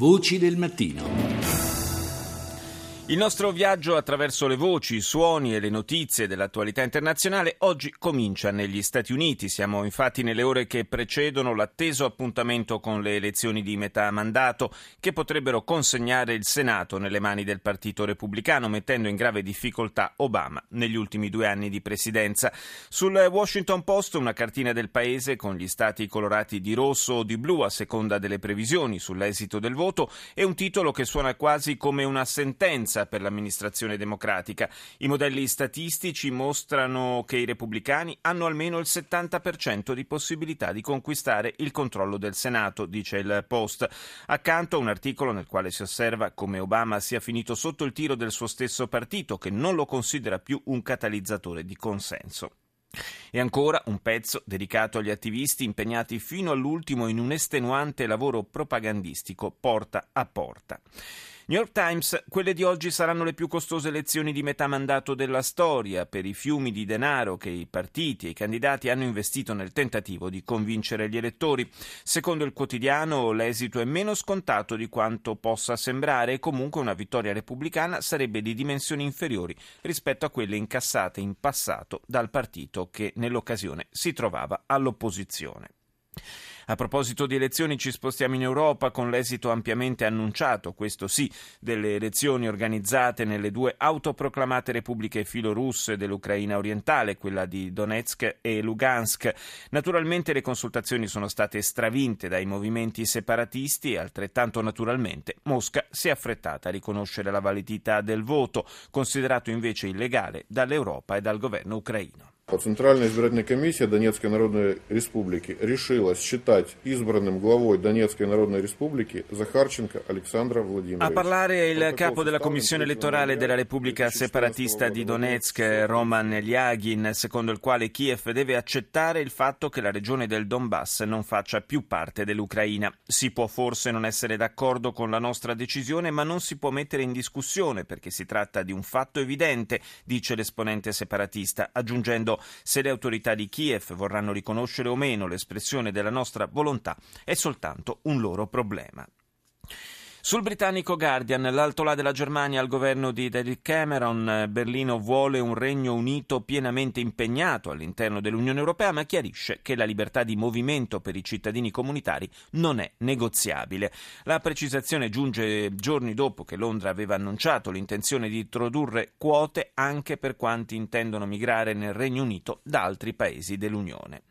Voci del mattino. Il nostro viaggio attraverso le voci, i suoni e le notizie dell'attualità internazionale oggi comincia negli Stati Uniti. Siamo infatti nelle ore che precedono l'atteso appuntamento con le elezioni di metà mandato che potrebbero consegnare il Senato nelle mani del Partito Repubblicano, mettendo in grave difficoltà Obama negli ultimi due anni di presidenza. Sul Washington Post una cartina del paese con gli stati colorati di rosso o di blu a seconda delle previsioni sull'esito del voto e un titolo che suona quasi come una sentenza promessa per l'amministrazione democratica. I modelli statistici mostrano che i repubblicani hanno almeno il 70% di possibilità di conquistare il controllo del Senato, dice il Post. Accanto a un articolo nel quale si osserva come Obama sia finito sotto il tiro del suo stesso partito, che non lo considera più un catalizzatore di consenso. E ancora un pezzo dedicato agli attivisti impegnati fino all'ultimo in un estenuante lavoro propagandistico porta a porta. New York Times, quelle di oggi saranno le più costose elezioni di metà mandato della storia per i fiumi di denaro che i partiti e i candidati hanno investito nel tentativo di convincere gli elettori. Secondo il quotidiano l'esito è meno scontato di quanto possa sembrare e comunque una vittoria repubblicana sarebbe di dimensioni inferiori rispetto a quelle incassate in passato dal partito che nell'occasione si trovava all'opposizione. A proposito di elezioni ci spostiamo in Europa con l'esito ampiamente annunciato, questo sì, delle elezioni organizzate nelle due autoproclamate repubbliche filorusse dell'Ucraina orientale, quella di Donetsk e Lugansk. Naturalmente le consultazioni sono state stravinte dai movimenti separatisti e altrettanto naturalmente Mosca si è affrettata a riconoscere la validità del voto, considerato invece illegale dall'Europa e dal governo ucraino. Центральная избирательная комиссия Донецкой Народной Республики решила считать избранным главой Донецкой Народной Республики Захарченко Александра Владимировича. A parlare il capo della Commissione elettorale della Repubblica separatista di Donetsk, Roman Eliagin, secondo il quale Kiev deve accettare il fatto che la regione del Donbass non faccia più parte dell'Ucraina. Si può forse non essere d'accordo con la nostra decisione, ma non si può mettere in discussione perché si tratta di un fatto evidente, dice l'esponente separatista, aggiungendo se le autorità di Kiev vorranno riconoscere o meno l'espressione della nostra volontà è soltanto un loro problema. Sul britannico Guardian, l'alto là della Germania al governo di David Cameron, Berlino vuole un Regno Unito pienamente impegnato all'interno dell'Unione Europea, ma chiarisce che la libertà di movimento per i cittadini comunitari non è negoziabile. La precisazione giunge giorni dopo che Londra aveva annunciato l'intenzione di introdurre quote anche per quanti intendono migrare nel Regno Unito da altri paesi dell'Unione.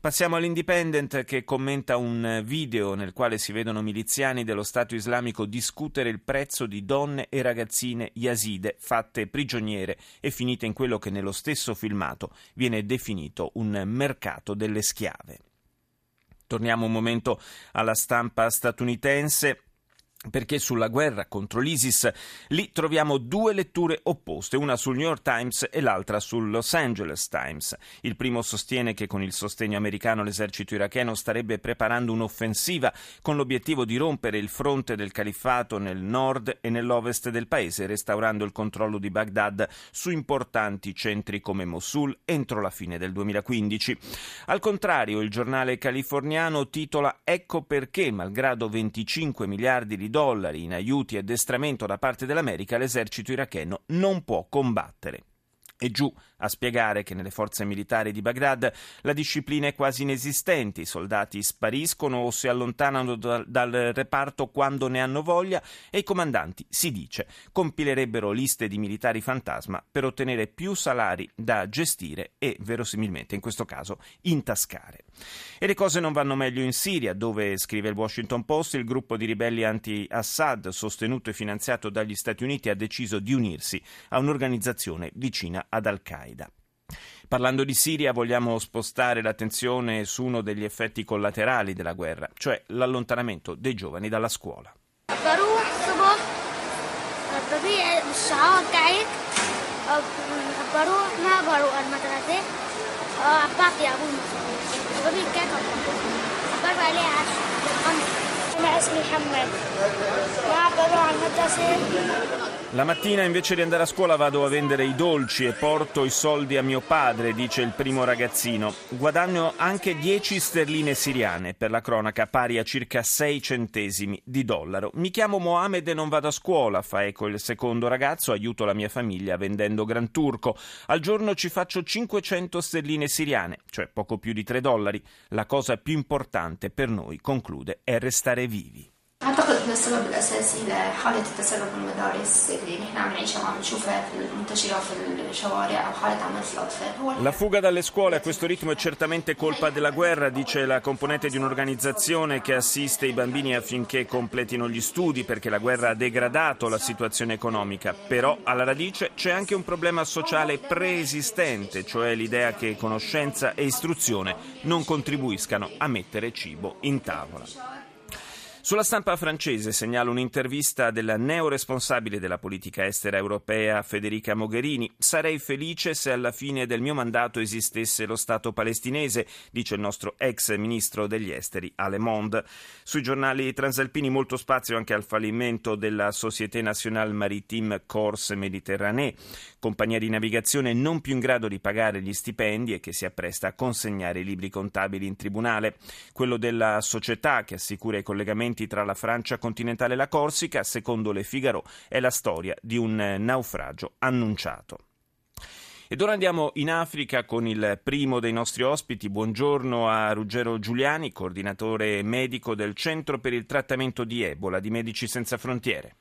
Passiamo all'Independent che commenta un video nel quale si vedono miliziani dello Stato islamico discutere il prezzo di donne e ragazzine yazide fatte prigioniere e finite in quello che nello stesso filmato viene definito un mercato delle schiave. Torniamo un momento alla stampa statunitense perché sulla guerra contro l'ISIS lì troviamo due letture opposte, una sul New York Times e l'altra sul Los Angeles Times. Il primo sostiene che con il sostegno americano l'esercito iracheno starebbe preparando un'offensiva con l'obiettivo di rompere il fronte del califfato nel nord e nell'ovest del paese, restaurando il controllo di Baghdad su importanti centri come Mosul entro la fine del 2015. Al contrario, il giornale californiano titola Ecco perché, malgrado 25 miliardi di dollari in aiuti e addestramento da parte dell'America, l'esercito iracheno non può combattere. E giù a spiegare che nelle forze militari di Baghdad la disciplina è quasi inesistente, i soldati spariscono o si allontanano dal, dal reparto quando ne hanno voglia e i comandanti, si dice, compilerebbero liste di militari fantasma per ottenere più salari da gestire e, verosimilmente in questo caso, intascare. E le cose non vanno meglio in Siria, dove, scrive il Washington Post, il gruppo di ribelli anti-Assad, sostenuto e finanziato dagli Stati Uniti, ha deciso di unirsi a un'organizzazione vicina ad Al-Qaeda. Parlando di Siria vogliamo spostare l'attenzione su uno degli effetti collaterali della guerra, cioè l'allontanamento dei giovani dalla scuola. أنا اسمي محمد ما بروح المدرسة la mattina invece di andare a scuola vado a vendere i dolci e porto i soldi a mio padre, dice il primo ragazzino. Guadagno anche 10 sterline siriane, per la cronaca pari a circa 6 centesimi di dollaro. Mi chiamo Mohamed e non vado a scuola, fa eco il secondo ragazzo, aiuto la mia famiglia vendendo gran turco. Al giorno ci faccio 500 sterline siriane, cioè poco più di 3 dollari. La cosa più importante per noi, conclude, è restare vivi. أعتقد أن السبب الأساسي لحالة التسرب بالمدارس اللي نحن عم نعيشها وعم نشوفها منتشرة في الشوارع أو حالة عمل في الأطفال هو La fuga dalle scuole a questo ritmo è certamente colpa della guerra, dice la componente di un'organizzazione che assiste i bambini affinché completino gli studi perché la guerra ha degradato la situazione economica. Però alla radice c'è anche un problema sociale preesistente, cioè l'idea che conoscenza e istruzione non contribuiscano a mettere cibo in tavola. Sulla stampa francese segnala un'intervista della neoresponsabile della politica estera europea Federica Mogherini. Sarei felice se alla fine del mio mandato esistesse lo Stato palestinese, dice il nostro ex ministro degli esteri a Le Monde. Sui giornali transalpini molto spazio anche al fallimento della Société Nationale Maritime Corse Méditerranée, compagnia di navigazione non più in grado di pagare gli stipendi e che si appresta a consegnare i libri contabili in tribunale. Quello della società che assicura i collegamenti tra la Francia continentale e la Corsica, secondo Le Figaro, è la storia di un eh, naufragio annunciato. Ed ora andiamo in Africa con il primo dei nostri ospiti. Buongiorno a Ruggero Giuliani, coordinatore medico del Centro per il trattamento di Ebola di Medici Senza Frontiere.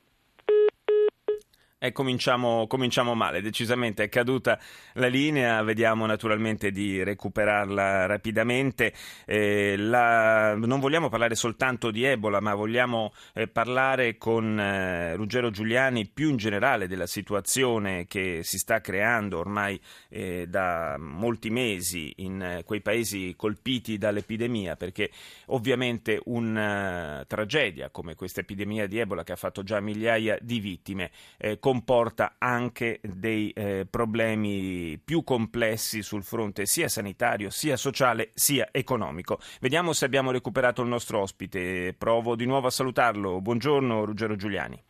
E cominciamo, cominciamo, male, decisamente è caduta la linea, vediamo naturalmente di recuperarla rapidamente. Eh, la, non vogliamo parlare soltanto di Ebola, ma vogliamo eh, parlare con eh, Ruggero Giuliani più in generale della situazione che si sta creando ormai eh, da molti mesi in eh, quei paesi colpiti dall'epidemia, perché ovviamente una tragedia come questa epidemia di Ebola che ha fatto già migliaia di vittime eh, comporta anche dei eh, problemi più complessi sul fronte sia sanitario, sia sociale, sia economico. Vediamo se abbiamo recuperato il nostro ospite. Provo di nuovo a salutarlo. Buongiorno Ruggero Giuliani.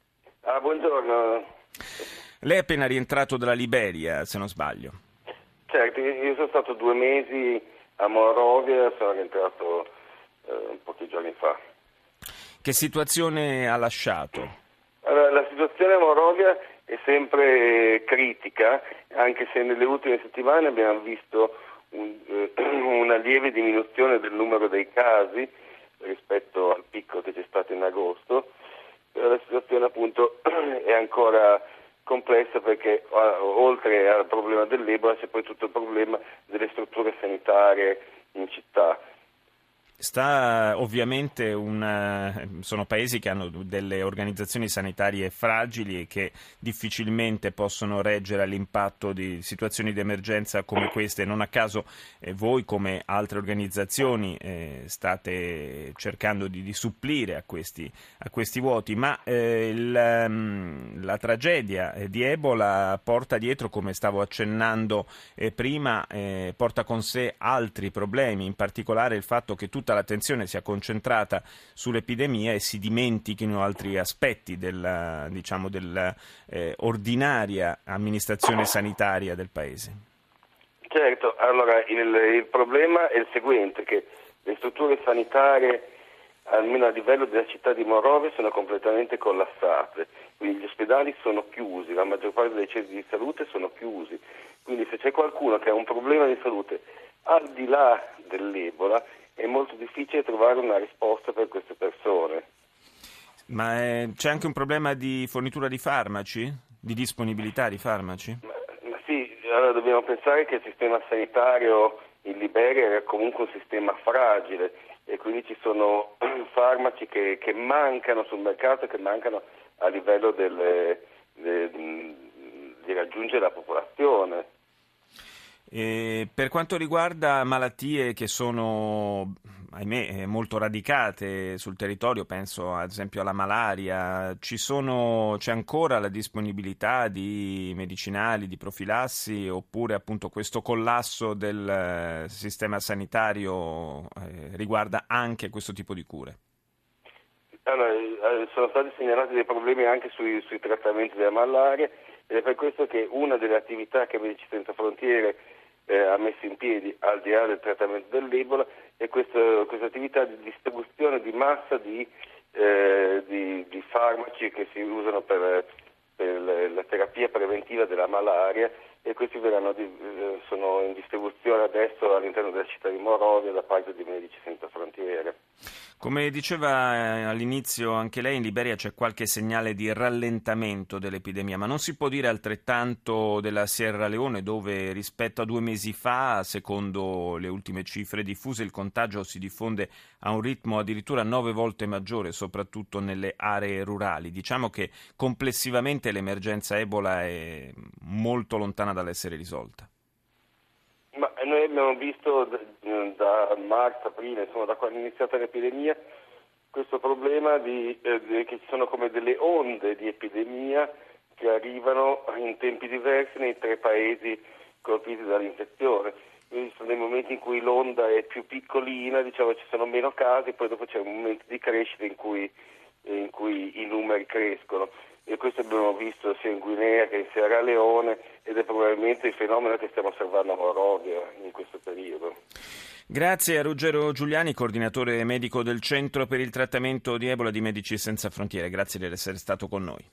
Ah, buongiorno. Lei è appena rientrato dalla Liberia, se non sbaglio. Certo, io sono stato due mesi a Morovia, sono rientrato eh, pochi giorni fa. Che situazione ha lasciato? La situazione a Morovia è sempre critica, anche se nelle ultime settimane abbiamo visto un, eh, una lieve diminuzione del numero dei casi rispetto al picco che c'è stato in agosto, però la situazione appunto è ancora complessa perché oltre al problema dell'Ebola c'è poi tutto il problema delle strutture sanitarie in città Sta ovviamente un, sono paesi che hanno delle organizzazioni sanitarie fragili e che difficilmente possono reggere all'impatto di situazioni di emergenza come queste. Non a caso eh, voi, come altre organizzazioni, eh, state cercando di, di supplire a questi, a questi, vuoti, ma eh, il, um, la tragedia di Ebola porta dietro, come stavo accennando eh, prima, eh, porta con sé altri problemi, in particolare il fatto che tutti tutta l'attenzione sia concentrata sull'epidemia e si dimentichino altri aspetti della, diciamo, dell'ordinaria eh, amministrazione sanitaria del Paese. Certo, allora il, il problema è il seguente, che le strutture sanitarie almeno a livello della città di Monrovia sono completamente collassate, quindi gli ospedali sono chiusi, la maggior parte dei centri di salute sono chiusi, quindi se c'è qualcuno che ha un problema di salute al di là dell'Ebola è molto difficile trovare una risposta per queste persone. Ma è, c'è anche un problema di fornitura di farmaci? Di disponibilità di farmaci? Ma, ma sì, allora dobbiamo pensare che il sistema sanitario in Liberia era comunque un sistema fragile e quindi ci sono farmaci che, che mancano sul mercato e che mancano a livello delle, de, di raggiungere la popolazione. E per quanto riguarda malattie che sono, ahimè, molto radicate sul territorio, penso ad esempio alla malaria, sono, c'è ancora la disponibilità di medicinali, di profilassi, oppure appunto questo collasso del eh, sistema sanitario eh, riguarda anche questo tipo di cure? Allora, eh, sono stati segnalati dei problemi anche sui, sui, trattamenti della malaria ed è per questo che una delle attività che Medici Senza Frontiere eh, ha messo in piedi, al di là del trattamento dell'Ebola, è questa attività di distribuzione di massa di, eh, di, di farmaci che si usano per, per la terapia preventiva della malaria e questi di, eh, sono in distribuzione adesso all'interno della città di Morovia da parte di Medici Senza Frontiere. Come diceva eh, all'inizio anche lei, in Liberia c'è qualche segnale di rallentamento dell'epidemia, ma non si può dire altrettanto della Sierra Leone dove rispetto a due mesi fa, secondo le ultime cifre diffuse, il contagio si diffonde a un ritmo addirittura nove volte maggiore, soprattutto nelle aree rurali. Diciamo che complessivamente l'emergenza Ebola è molto lontana dall'essere risolta. Noi abbiamo visto da marzo, aprile, insomma da quando è iniziata l'epidemia, questo problema di, eh, che ci sono come delle onde di epidemia che arrivano in tempi diversi nei tre paesi colpiti dall'infezione. Quindi ci sono dei momenti in cui l'onda è più piccolina, diciamo ci sono meno casi, poi dopo c'è un momento di crescita in cui, in cui i numeri crescono e questo abbiamo visto sia in Guinea che in Sierra Leone ed è probabilmente il fenomeno che stiamo osservando a Morovia in questo periodo. Grazie a Ruggero Giuliani, coordinatore medico del Centro per il trattamento di Ebola di Medici Senza Frontiere. Grazie di essere stato con noi.